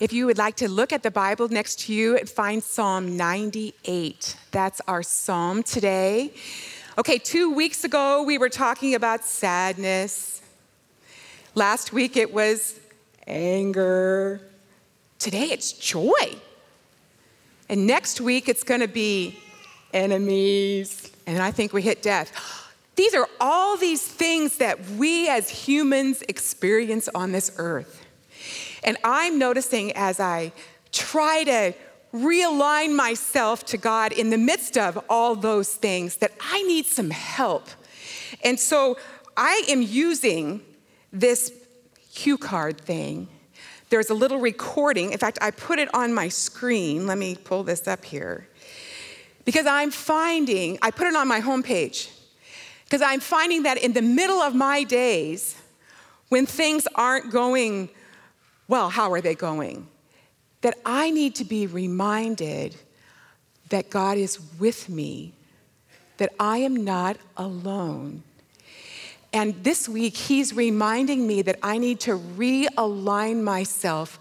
If you would like to look at the Bible next to you, and find Psalm 98. That's our psalm today. Okay, two weeks ago, we were talking about sadness. Last week, it was anger. Today, it's joy. And next week, it's going to be enemies. And I think we hit death. These are all these things that we as humans experience on this earth. And I'm noticing as I try to realign myself to God in the midst of all those things that I need some help. And so I am using this cue card thing. There's a little recording. In fact, I put it on my screen. Let me pull this up here. Because I'm finding, I put it on my homepage, because I'm finding that in the middle of my days, when things aren't going well, how are they going? That I need to be reminded that God is with me, that I am not alone. And this week, He's reminding me that I need to realign myself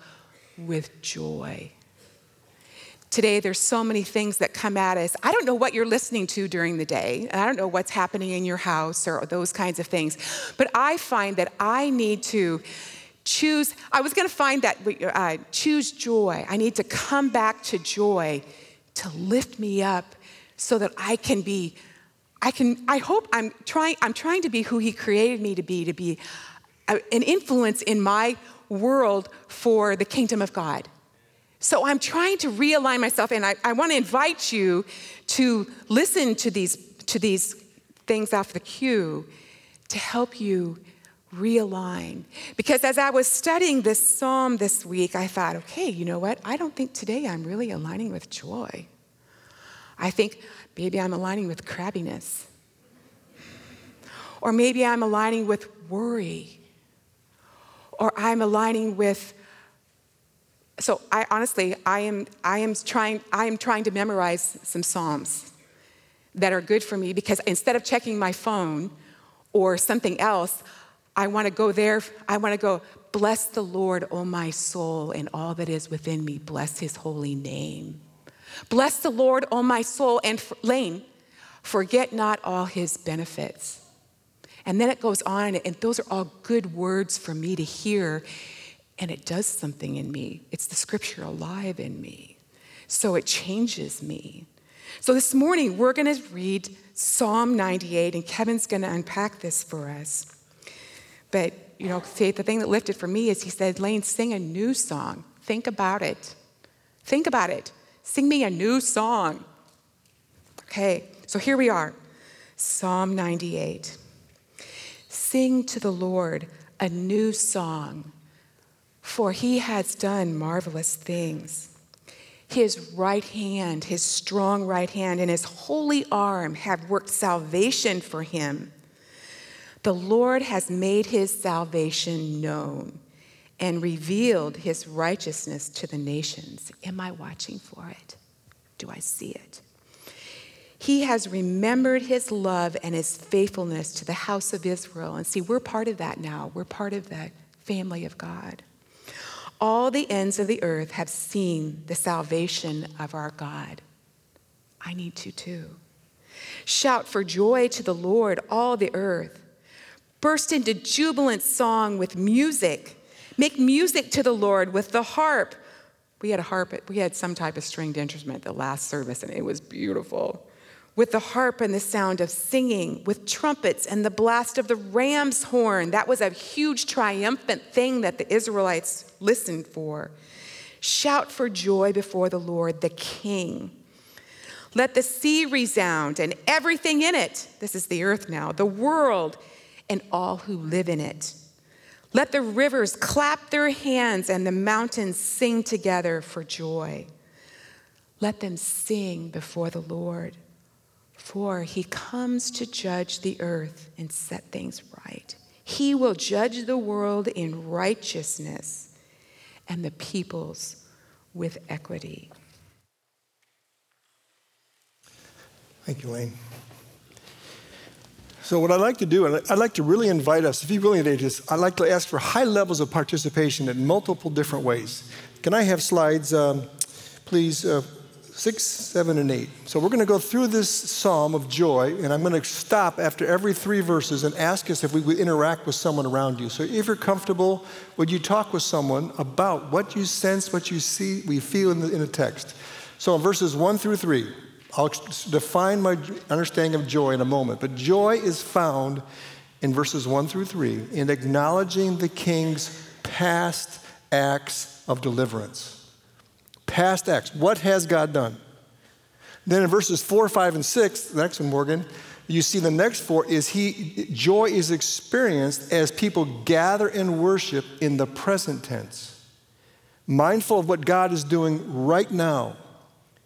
with joy. Today, there's so many things that come at us. I don't know what you're listening to during the day. I don't know what's happening in your house or those kinds of things. But I find that I need to choose, I was going to find that, uh, choose joy. I need to come back to joy to lift me up so that I can be, I can, I hope I'm trying, I'm trying to be who He created me to be, to be a, an influence in my world for the kingdom of God. So I'm trying to realign myself, and I, I want to invite you to listen to these, to these things off the cue to help you realign. Because as I was studying this psalm this week, I thought, okay, you know what? I don't think today I'm really aligning with joy. I think maybe I'm aligning with crabbiness. Or maybe I'm aligning with worry. Or I'm aligning with so I honestly I am I am trying I am trying to memorize some psalms that are good for me because instead of checking my phone or something else, I want to go there. I want to go, bless the Lord, O my soul, and all that is within me. Bless his holy name. Bless the Lord, O my soul, and Lane, forget not all his benefits. And then it goes on, and those are all good words for me to hear, and it does something in me. It's the scripture alive in me. So it changes me. So this morning, we're going to read Psalm 98, and Kevin's going to unpack this for us. But, you know, see, the thing that lifted for me is he said, Lane, sing a new song. Think about it. Think about it. Sing me a new song. Okay, so here we are Psalm 98. Sing to the Lord a new song, for he has done marvelous things. His right hand, his strong right hand, and his holy arm have worked salvation for him. The Lord has made his salvation known and revealed his righteousness to the nations. Am I watching for it? Do I see it? He has remembered his love and his faithfulness to the house of Israel. And see, we're part of that now. We're part of that family of God. All the ends of the earth have seen the salvation of our God. I need to too. Shout for joy to the Lord, all the earth burst into jubilant song with music. Make music to the Lord with the harp. We had a harp, we had some type of stringed instrument the last service, and it was beautiful. With the harp and the sound of singing, with trumpets and the blast of the ram's horn. That was a huge triumphant thing that the Israelites listened for. Shout for joy before the Lord, the King. Let the sea resound and everything in it. This is the earth now, the world and all who live in it. Let the rivers clap their hands and the mountains sing together for joy. Let them sing before the Lord, for he comes to judge the earth and set things right. He will judge the world in righteousness and the peoples with equity. Thank you, Wayne. So, what I'd like to do, and I'd like to really invite us, if you're willing to do this, I'd like to ask for high levels of participation in multiple different ways. Can I have slides, um, please? Uh, six, seven, and eight. So we're going to go through this psalm of joy, and I'm going to stop after every three verses and ask us if we would interact with someone around you. So if you're comfortable, would you talk with someone about what you sense, what you see, we feel in the, in the text? So in verses one through three, I'll define my understanding of joy in a moment, but joy is found in verses one through three in acknowledging the king's past acts of deliverance. Past acts. What has God done? Then in verses four, five, and six, the next one, Morgan, you see the next four is he joy is experienced as people gather and worship in the present tense, mindful of what God is doing right now.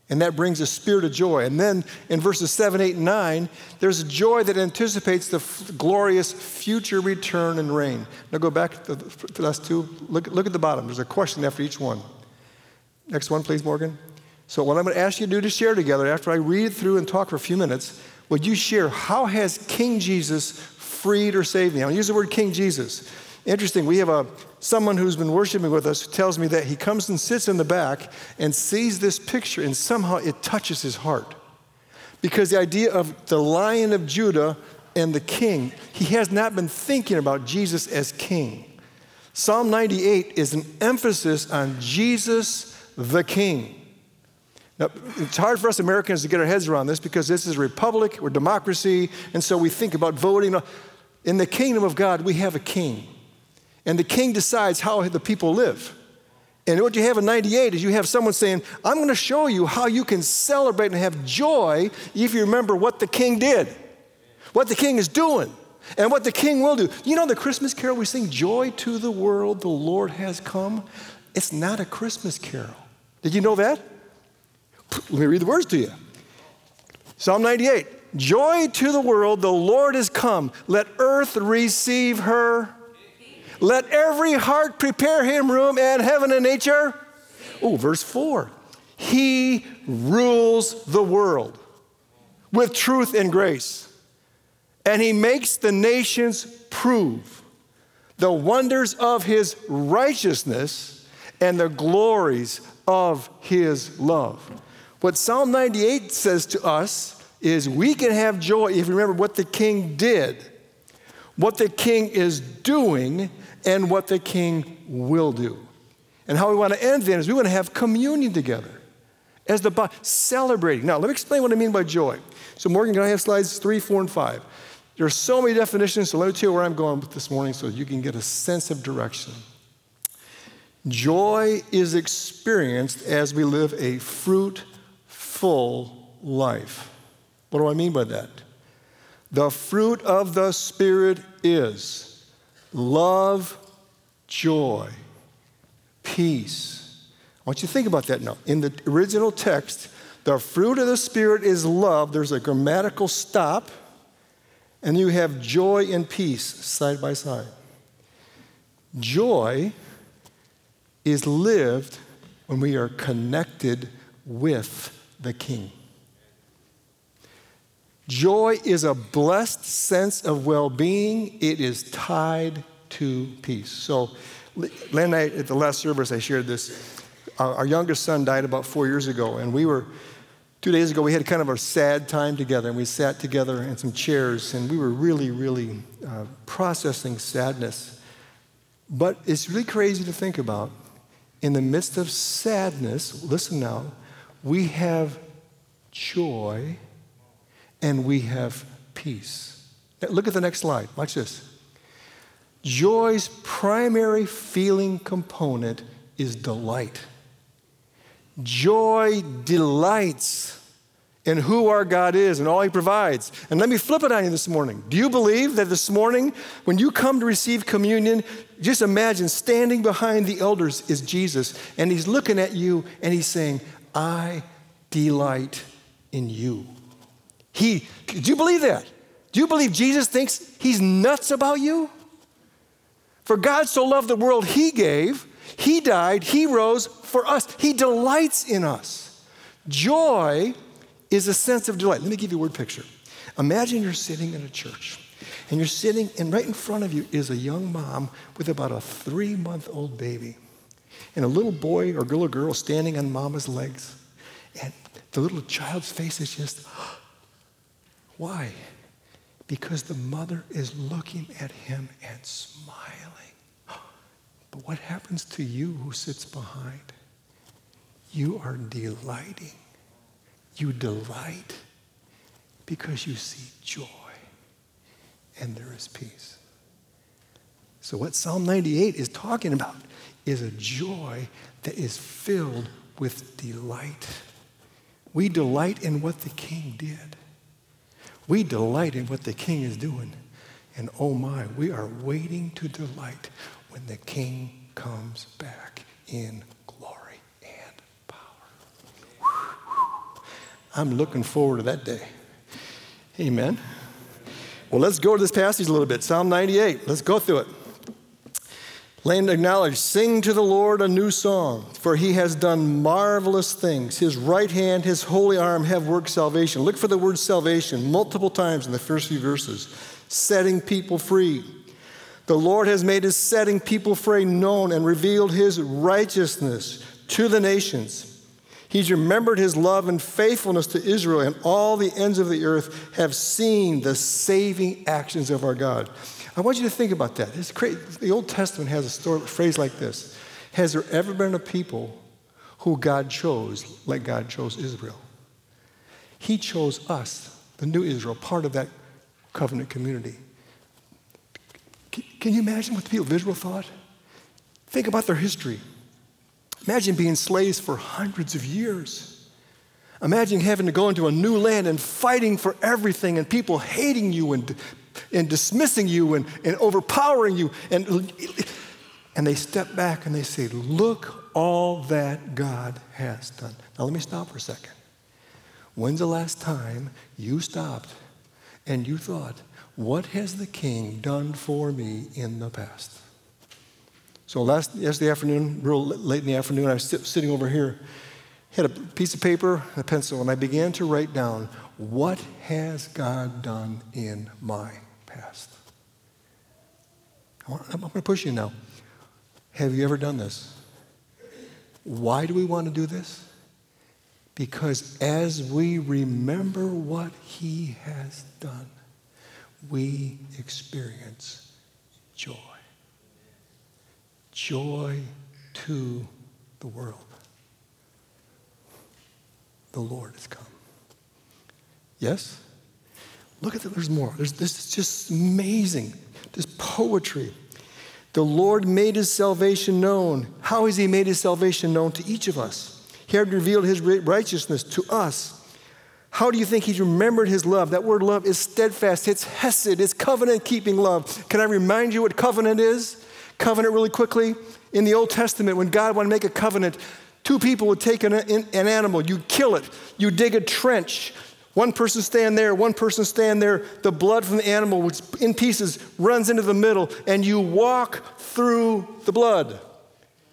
And that brings a spirit of joy. And then in verses 7, 8, and 9, there's a joy that anticipates the f- glorious future return and reign. Now go back to the last two. Look, look at the bottom. There's a question after each one. Next one, please, Morgan. So, what I'm going to ask you to do to share together after I read through and talk for a few minutes, would you share how has King Jesus freed or saved me? I'll use the word King Jesus. Interesting, we have a, someone who's been worshiping with us who tells me that he comes and sits in the back and sees this picture, and somehow it touches his heart. Because the idea of the lion of Judah and the king, he has not been thinking about Jesus as king. Psalm 98 is an emphasis on Jesus the king. Now, it's hard for us Americans to get our heads around this because this is a republic, we're democracy, and so we think about voting. In the kingdom of God, we have a king, and the king decides how the people live. And what you have in 98 is you have someone saying, I'm going to show you how you can celebrate and have joy if you remember what the king did, what the king is doing, and what the king will do. You know the Christmas carol we sing, Joy to the world, the Lord has come? It's not a Christmas carol. Did you know that? Let me read the words to you. Psalm 98 Joy to the world, the Lord is come. Let earth receive her. Let every heart prepare him room, and heaven and nature. Oh, verse 4 He rules the world with truth and grace, and he makes the nations prove the wonders of his righteousness and the glories of his love. What Psalm 98 says to us is we can have joy if you remember what the king did, what the king is doing, and what the king will do. And how we want to end then is we want to have communion together as the body, celebrating. Now, let me explain what I mean by joy. So, Morgan, can I have slides three, four, and five? There are so many definitions, so let me tell you where I'm going with this morning so you can get a sense of direction. Joy is experienced as we live a fruitful life. What do I mean by that? The fruit of the Spirit is love, joy, peace. I want you to think about that now. In the original text, the fruit of the Spirit is love. There's a grammatical stop, and you have joy and peace side by side. Joy is lived when we are connected with the King. Joy is a blessed sense of well being, it is tied to peace. So, Len I, at the last service, I shared this. Our, our youngest son died about four years ago, and we were, two days ago, we had kind of a sad time together, and we sat together in some chairs, and we were really, really uh, processing sadness. But it's really crazy to think about in the midst of sadness, listen now, we have joy and we have peace. Now, look at the next slide. Watch this. Joy's primary feeling component is delight. Joy delights in who our God is and all He provides. And let me flip it on you this morning. Do you believe that this morning, when you come to receive communion, just imagine standing behind the elders is Jesus, and He's looking at you and He's saying, I delight in you. He, do you believe that? Do you believe Jesus thinks He's nuts about you? For God so loved the world, He gave, He died, He rose for us. He delights in us. Joy is a sense of delight. Let me give you a word picture. Imagine you're sitting in a church And you're sitting, and right in front of you is a young mom with about a three month old baby. And a little boy or little girl standing on mama's legs. And the little child's face is just, why? Because the mother is looking at him and smiling. But what happens to you who sits behind? You are delighting. You delight because you see joy and there is peace. So, what Psalm 98 is talking about is a joy that is filled with delight. We delight in what the king did. We delight in what the king is doing. And oh my, we are waiting to delight when the king comes back in glory and power. I'm looking forward to that day. Amen. Well, let's go to this passage a little bit. Psalm 98. Let's go through it. Land acknowledged, sing to the Lord a new song, for he has done marvelous things. His right hand, his holy arm have worked salvation. Look for the word salvation multiple times in the first few verses. Setting people free. The Lord has made his setting people free known and revealed his righteousness to the nations. He's remembered his love and faithfulness to Israel, and all the ends of the earth have seen the saving actions of our God. I want you to think about that. It's crazy. The Old Testament has a story, a phrase like this Has there ever been a people who God chose like God chose Israel? He chose us, the new Israel, part of that covenant community. Can you imagine what the people of Israel thought? Think about their history. Imagine being slaves for hundreds of years. Imagine having to go into a new land and fighting for everything and people hating you and and dismissing you and, and overpowering you. And, and they step back and they say, Look all that God has done. Now, let me stop for a second. When's the last time you stopped and you thought, What has the king done for me in the past? So, last yesterday afternoon, real late in the afternoon, I was sitting over here, had a piece of paper, a pencil, and I began to write down, What has God done in my past. I'm going to push you now. Have you ever done this? Why do we want to do this? Because as we remember what He has done, we experience joy. Joy to the world. The Lord has come. Yes? Look at that, there's more. There's, this is just amazing. This poetry. The Lord made his salvation known. How has he made his salvation known to each of us? He had revealed his righteousness to us. How do you think he's remembered his love? That word love is steadfast, it's hesed, it's covenant keeping love. Can I remind you what covenant is? Covenant, really quickly. In the Old Testament, when God wanted to make a covenant, two people would take an, an animal, you kill it, you dig a trench, one person stand there, one person stand there. The blood from the animal, which in pieces, runs into the middle, and you walk through the blood.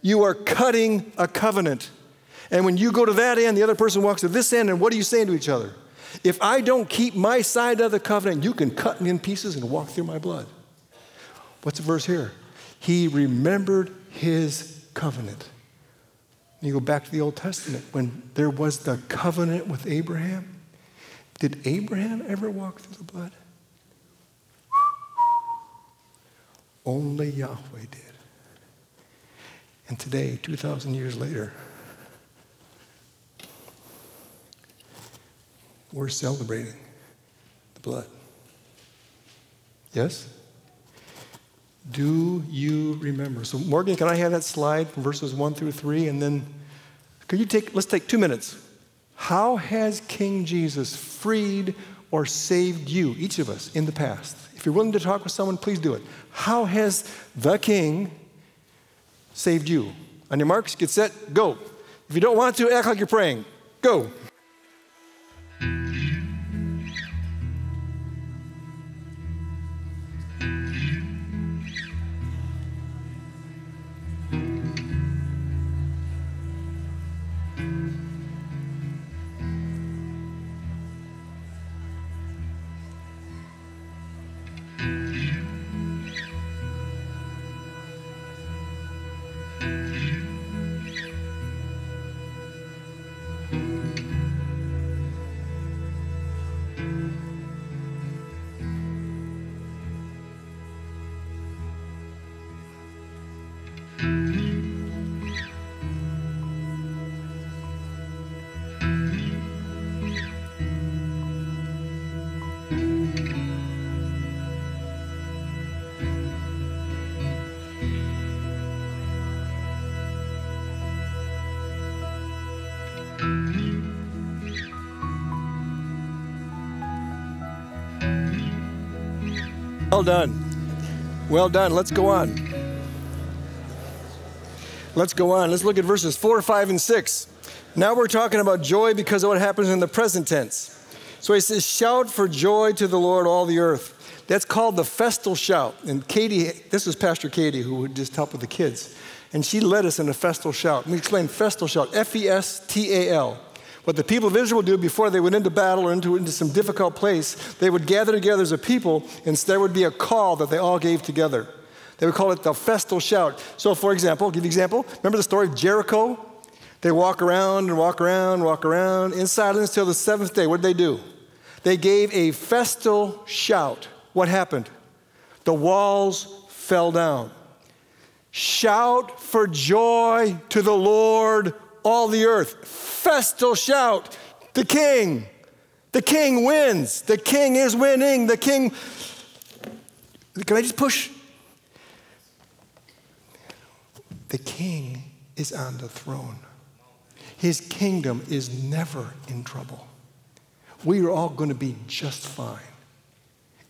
You are cutting a covenant. And when you go to that end, the other person walks to this end, and what are you saying to each other? If I don't keep my side of the covenant, you can cut me in pieces and walk through my blood. What's the verse here? He remembered his covenant. And you go back to the Old Testament when there was the covenant with Abraham. Did Abraham ever walk through the blood? Only Yahweh did. And today, 2,000 years later, we're celebrating the blood. Yes? Do you remember? So, Morgan, can I have that slide from verses 1 through 3? And then, could you take, let's take two minutes. How has King Jesus freed or saved you, each of us, in the past? If you're willing to talk with someone, please do it. How has the King saved you? On your marks, get set, go. If you don't want to, act like you're praying. Go. Well done. Well done. Let's go on. Let's go on. Let's look at verses 4, 5, and 6. Now we're talking about joy because of what happens in the present tense. So he says, Shout for joy to the Lord, all the earth. That's called the festal shout. And Katie, this is Pastor Katie who would just help with the kids. And she led us in a festal shout. Let me explain festal shout F E S T A L. What the people of Israel would do before they went into battle or into, into some difficult place, they would gather together as a people, and there would be a call that they all gave together. They would call it the festal shout. So, for example, I'll give you an example. Remember the story of Jericho? They walk around and walk around, walk around in silence till the seventh day. What did they do? They gave a festal shout. What happened? The walls fell down. Shout for joy to the Lord, all the earth. Festal shout. The king. The king wins. The king is winning. The king. Can I just push? The king is on the throne. His kingdom is never in trouble. We are all going to be just fine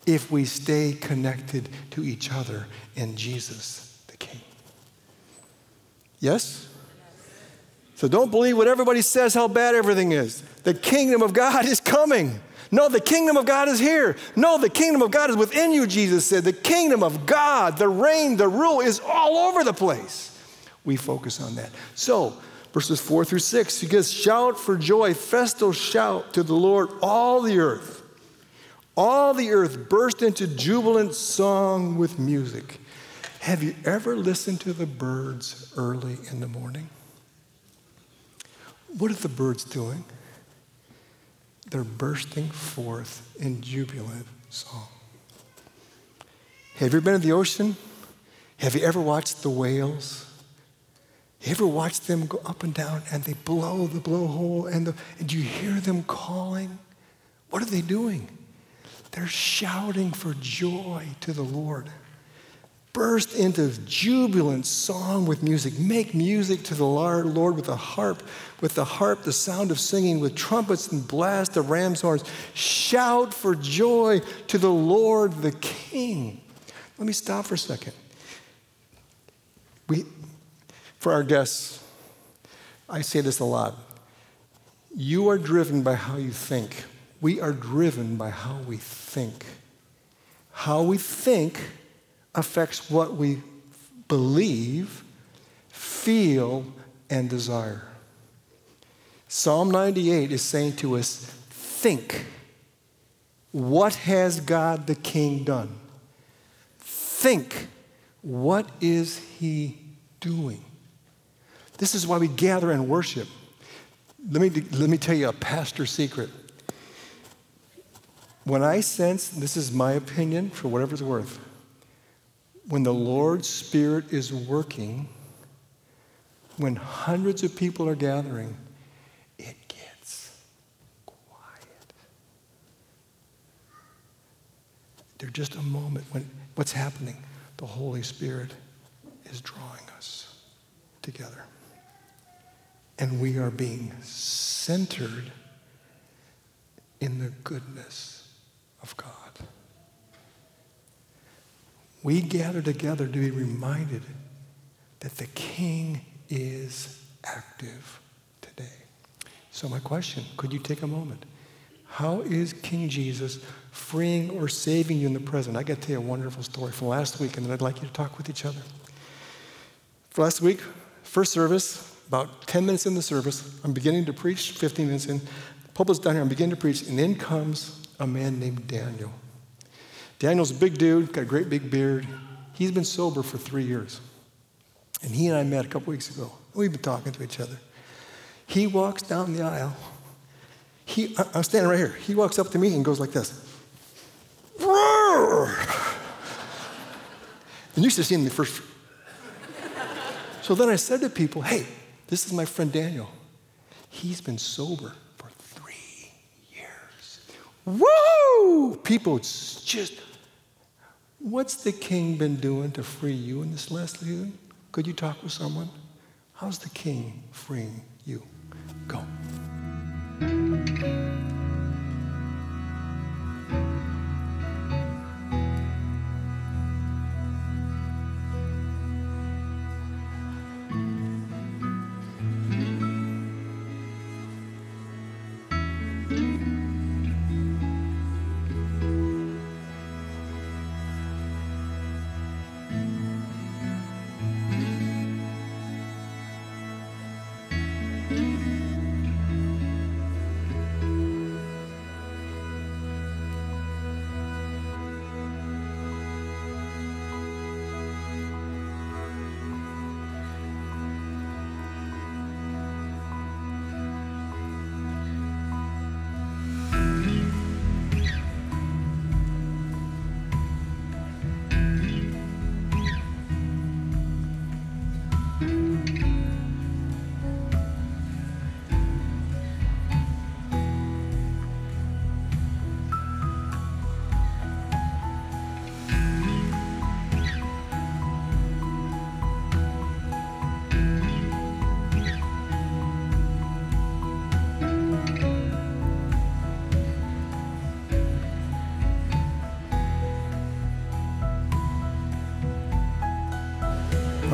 if we stay connected to each other and Jesus, the King. Yes? So don't believe what everybody says how bad everything is. The kingdom of God is coming. No, the kingdom of God is here. No, the kingdom of God is within you, Jesus said. The kingdom of God, the reign, the rule is all over the place. We focus on that. So, verses 4 through 6, he goes, Shout for joy, festal shout to the Lord, all the earth. All the earth burst into jubilant song with music. Have you ever listened to the birds early in the morning? What are the birds doing? They're bursting forth in jubilant song. Have you been in the ocean? Have you ever watched the whales? Have you ever watch them go up and down and they blow the blowhole and, the, and you hear them calling? What are they doing? They're shouting for joy to the Lord. Burst into jubilant song with music. Make music to the Lord with a harp, with the harp, the sound of singing, with trumpets and blast of ram's horns. Shout for joy to the Lord the King. Let me stop for a second. We, for our guests, I say this a lot. You are driven by how you think. We are driven by how we think. How we think affects what we believe, feel, and desire. Psalm 98 is saying to us think. What has God the King done? Think. What is He doing? This is why we gather and worship. Let me, let me tell you a pastor secret. When I sense, this is my opinion for whatever it's worth, when the Lord's Spirit is working, when hundreds of people are gathering, it gets quiet. There's just a moment when what's happening? The Holy Spirit is drawing us together and we are being centered in the goodness of God. We gather together to be reminded that the King is active today. So, my question could you take a moment? How is King Jesus freeing or saving you in the present? I got to tell you a wonderful story from last week, and then I'd like you to talk with each other. For last week, first service, about 10 minutes in the service, I'm beginning to preach, 15 minutes in, the pulpit's down here, I'm beginning to preach, and in comes a man named Daniel. Daniel's a big dude, got a great big beard. He's been sober for three years. And he and I met a couple weeks ago. We've been talking to each other. He walks down the aisle. He, I'm standing right here. He walks up to me and goes like this. Roar! And you should have seen the first. So then I said to people, hey, this is my friend Daniel. He's been sober for three years. Woo! People just, what's the king been doing to free you in this last season? Could you talk with someone? How's the king freeing you? Go.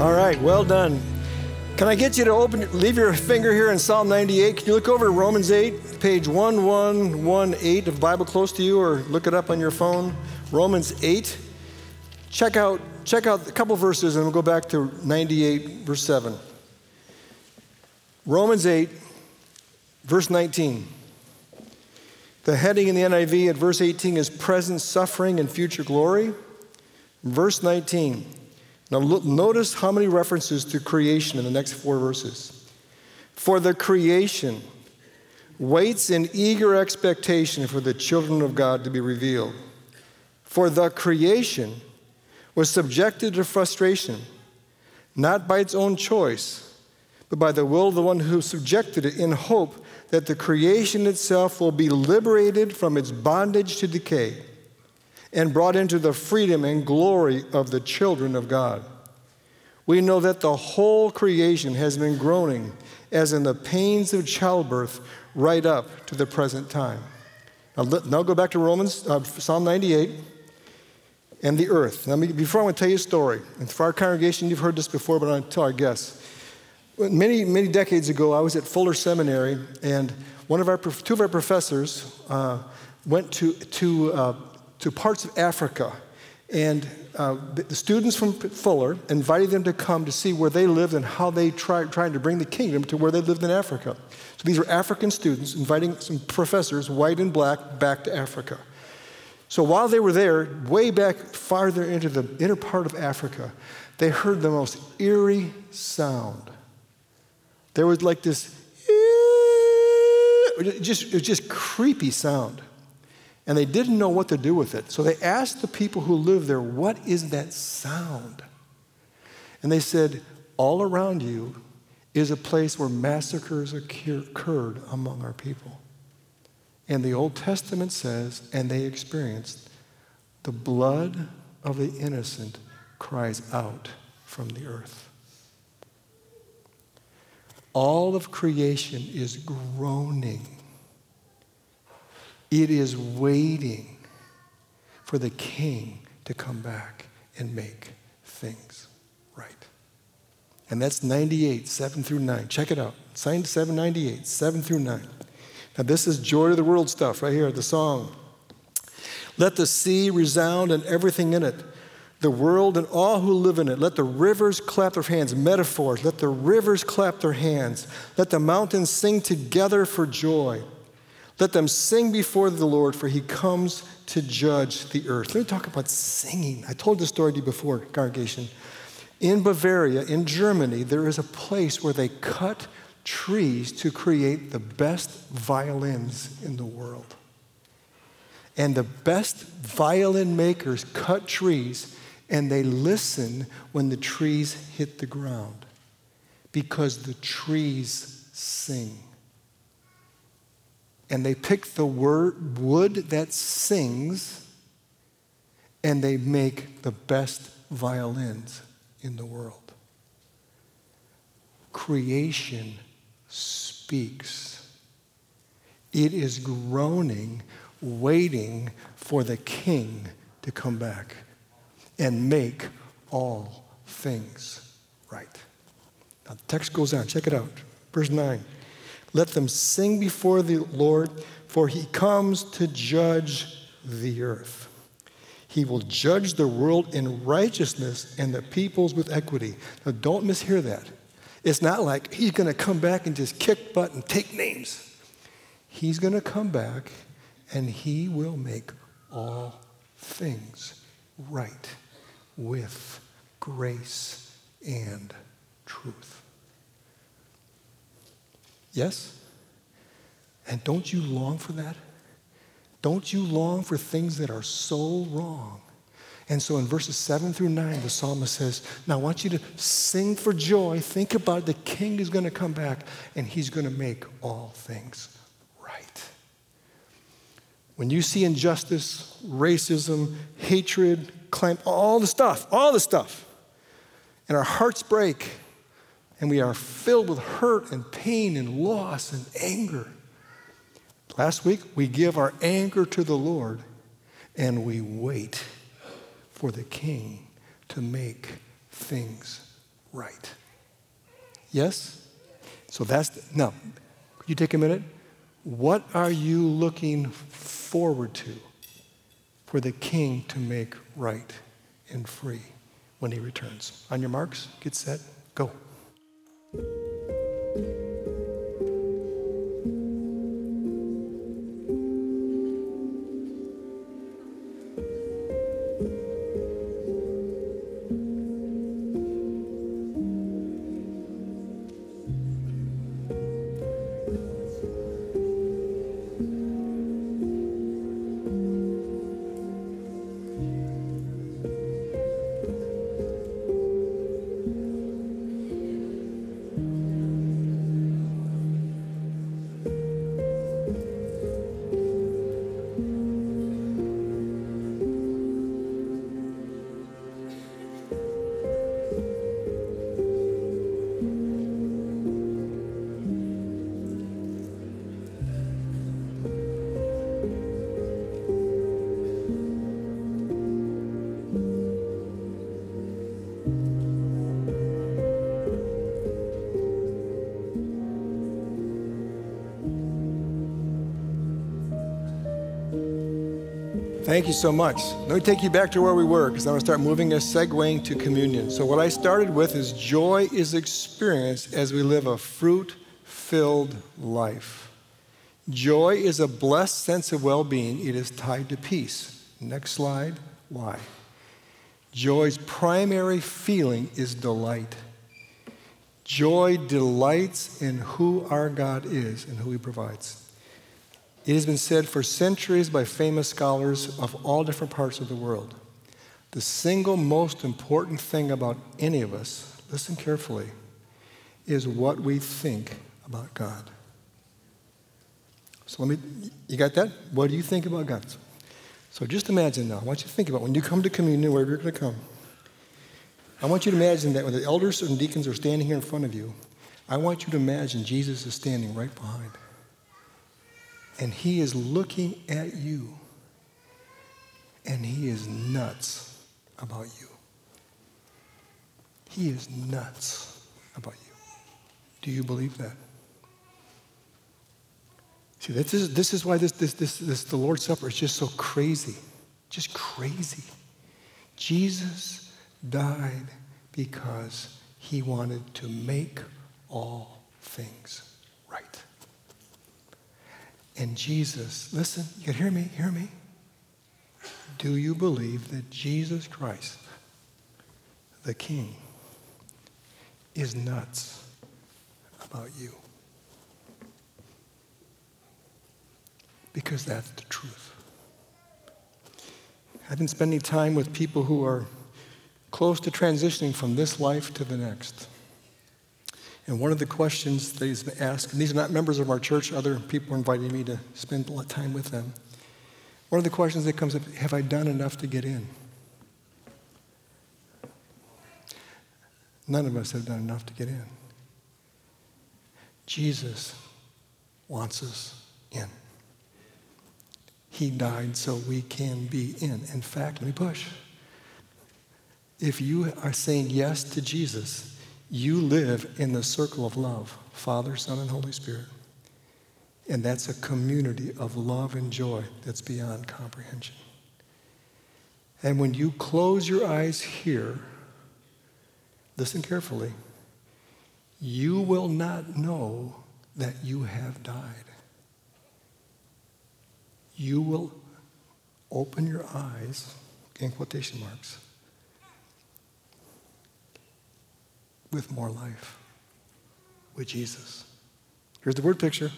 All right, well done. Can I get you to open, leave your finger here in Psalm 98? Can you look over Romans 8, page 1118 of Bible close to you, or look it up on your phone? Romans 8. Check out, check out a couple verses, and we'll go back to 98, verse 7. Romans 8, verse 19. The heading in the NIV at verse 18 is present suffering and future glory. Verse 19. Now, look, notice how many references to creation in the next four verses. For the creation waits in eager expectation for the children of God to be revealed. For the creation was subjected to frustration, not by its own choice, but by the will of the one who subjected it, in hope that the creation itself will be liberated from its bondage to decay and brought into the freedom and glory of the children of God. We know that the whole creation has been groaning as in the pains of childbirth right up to the present time. Now, now go back to Romans, uh, Psalm 98, and the earth. Now, before I want to tell you a story, and for our congregation, you've heard this before, but I want to tell our guests. Many, many decades ago, I was at Fuller Seminary, and one of our, two of our professors uh, went to, to uh, to parts of Africa. And uh, the students from Fuller invited them to come to see where they lived and how they tried trying to bring the kingdom to where they lived in Africa. So these were African students inviting some professors, white and black, back to Africa. So while they were there, way back farther into the inner part of Africa, they heard the most eerie sound. There was like this, just, it was just creepy sound and they didn't know what to do with it. So they asked the people who lived there, What is that sound? And they said, All around you is a place where massacres occurred among our people. And the Old Testament says, and they experienced, the blood of the innocent cries out from the earth. All of creation is groaning it is waiting for the king to come back and make things right. And that's 98, 7 through 9. Check it out. Sign 798, 7 through 9. Now, this is joy of the world stuff right here, the song. Let the sea resound and everything in it, the world and all who live in it. Let the rivers clap their hands. Metaphors. Let the rivers clap their hands. Let the mountains sing together for joy. Let them sing before the Lord, for he comes to judge the earth. Let me talk about singing. I told this story to you before, congregation. In Bavaria, in Germany, there is a place where they cut trees to create the best violins in the world. And the best violin makers cut trees and they listen when the trees hit the ground because the trees sing and they pick the word, wood that sings and they make the best violins in the world. Creation speaks. It is groaning, waiting for the king to come back and make all things right. Now, the text goes on. Check it out. Verse 9. Let them sing before the Lord, for he comes to judge the earth. He will judge the world in righteousness and the peoples with equity. Now, don't mishear that. It's not like he's going to come back and just kick butt and take names. He's going to come back and he will make all things right with grace and truth. Yes? And don't you long for that? Don't you long for things that are so wrong? And so in verses 7 through 9, the psalmist says, Now I want you to sing for joy. Think about it. the king is going to come back and he's going to make all things right. When you see injustice, racism, hatred, climb, all the stuff, all the stuff, and our hearts break, and we are filled with hurt and pain and loss and anger. Last week, we give our anger to the Lord and we wait for the King to make things right. Yes? So that's, the, now, could you take a minute? What are you looking forward to for the king to make right and free when he returns? On your marks, get set, go. Thank you Thank you so much. Let me take you back to where we were because I'm going to start moving us, segueing to communion. So, what I started with is joy is experienced as we live a fruit filled life. Joy is a blessed sense of well being, it is tied to peace. Next slide. Why? Joy's primary feeling is delight. Joy delights in who our God is and who He provides. It has been said for centuries by famous scholars of all different parts of the world. The single most important thing about any of us, listen carefully, is what we think about God. So let me, you got that? What do you think about God? So just imagine now, I want you to think about when you come to communion, wherever you're going to come. I want you to imagine that when the elders and deacons are standing here in front of you, I want you to imagine Jesus is standing right behind. And he is looking at you, and he is nuts about you. He is nuts about you. Do you believe that? See, this is, this is why this, this, this, this, the Lord's Supper is just so crazy. Just crazy. Jesus died because he wanted to make all things right. And Jesus, listen, you hear me, hear me. Do you believe that Jesus Christ, the King, is nuts about you? Because that's the truth. I've been spending time with people who are close to transitioning from this life to the next. And one of the questions that he's asked, and these are not members of our church, other people are inviting me to spend a lot of time with them. One of the questions that comes up have I done enough to get in? None of us have done enough to get in. Jesus wants us in. He died so we can be in. In fact, let me push. If you are saying yes to Jesus, you live in the circle of love Father, Son, and Holy Spirit. And that's a community of love and joy that's beyond comprehension. And when you close your eyes here, listen carefully, you will not know that you have died. You will open your eyes, in quotation marks, with more life with Jesus. Here's the word picture.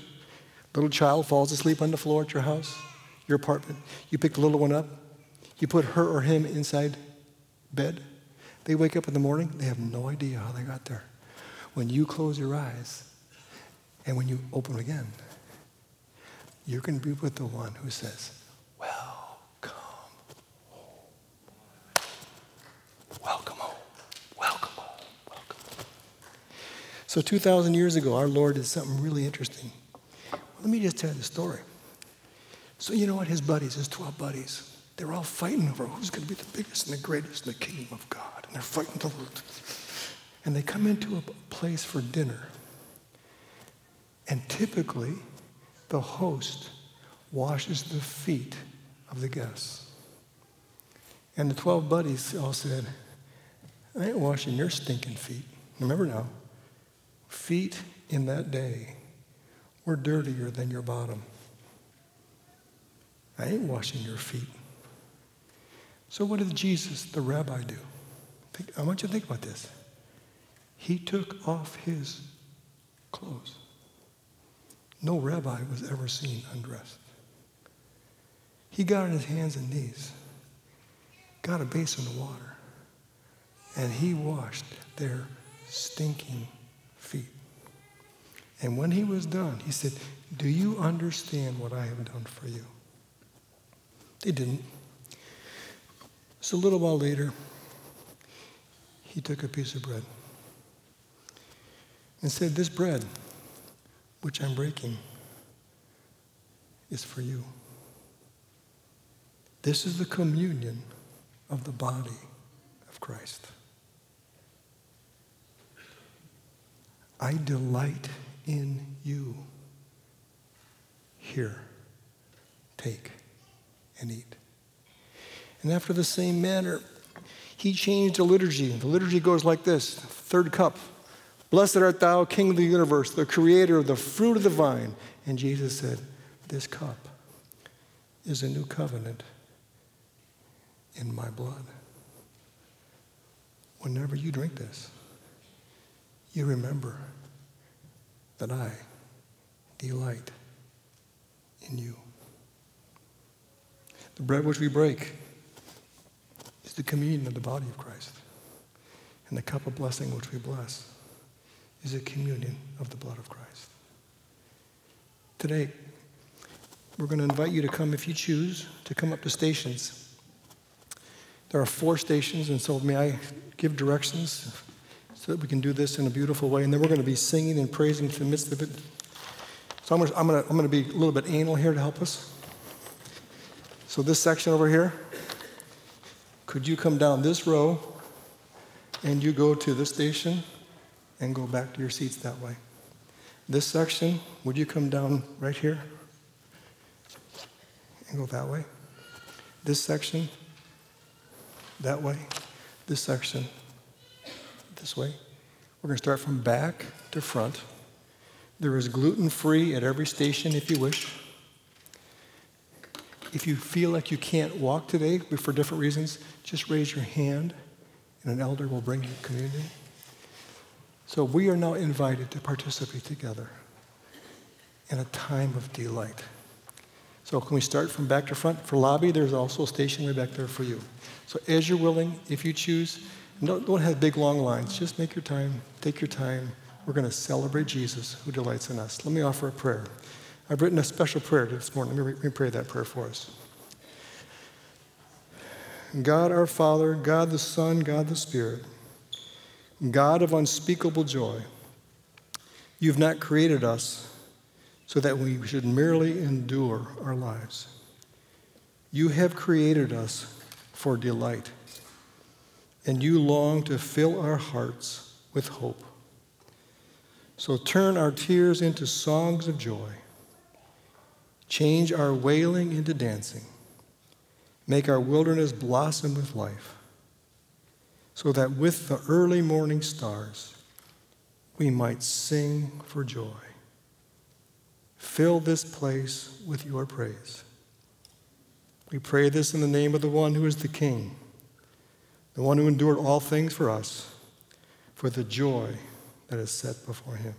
Little child falls asleep on the floor at your house, your apartment. You pick the little one up. You put her or him inside bed. They wake up in the morning, they have no idea how they got there. When you close your eyes and when you open again, you're going to be with the one who says, Welcome So, 2,000 years ago, our Lord did something really interesting. Let me just tell you the story. So, you know what? His buddies, his 12 buddies, they're all fighting over who's going to be the biggest and the greatest in the kingdom of God. And they're fighting to. and they come into a place for dinner. And typically, the host washes the feet of the guests. And the 12 buddies all said, I ain't washing your stinking feet. Remember now, feet in that day were dirtier than your bottom. I ain't washing your feet. So, what did Jesus, the rabbi, do? Think, I want you to think about this. He took off his clothes. No rabbi was ever seen undressed. He got on his hands and knees, got a basin of water, and he washed their stinking. And when he was done, he said, Do you understand what I have done for you? They didn't. So a little while later, he took a piece of bread and said, This bread, which I'm breaking, is for you. This is the communion of the body of Christ. I delight in you. Here, take and eat. And after the same manner, he changed the liturgy. The liturgy goes like this third cup. Blessed art thou, King of the universe, the creator of the fruit of the vine. And Jesus said, This cup is a new covenant in my blood. Whenever you drink this, you remember that I delight in you. The bread which we break is the communion of the body of Christ. And the cup of blessing which we bless is a communion of the blood of Christ. Today, we're going to invite you to come, if you choose, to come up to stations. There are four stations, and so may I give directions so that we can do this in a beautiful way. And then we're going to be singing and praising in the midst of it. So I'm going, to, I'm, going to, I'm going to be a little bit anal here to help us. So this section over here, could you come down this row and you go to this station and go back to your seats that way? This section, would you come down right here and go that way? This section, that way. This section, this way. We're going to start from back to front. There is gluten free at every station if you wish. If you feel like you can't walk today for different reasons, just raise your hand and an elder will bring you communion. So we are now invited to participate together in a time of delight. So can we start from back to front? For lobby, there's also a station way back there for you. So as you're willing, if you choose, don't, don't have big long lines. Just make your time, take your time. We're going to celebrate Jesus who delights in us. Let me offer a prayer. I've written a special prayer this morning. Let me, let me pray that prayer for us. God our Father, God the Son, God the Spirit, God of unspeakable joy, you've not created us so that we should merely endure our lives. You have created us for delight, and you long to fill our hearts with hope. So turn our tears into songs of joy Change our wailing into dancing. Make our wilderness blossom with life, so that with the early morning stars we might sing for joy. Fill this place with your praise. We pray this in the name of the one who is the King, the one who endured all things for us, for the joy that is set before him.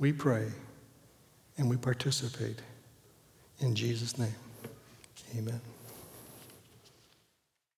We pray and we participate in Jesus' name, amen.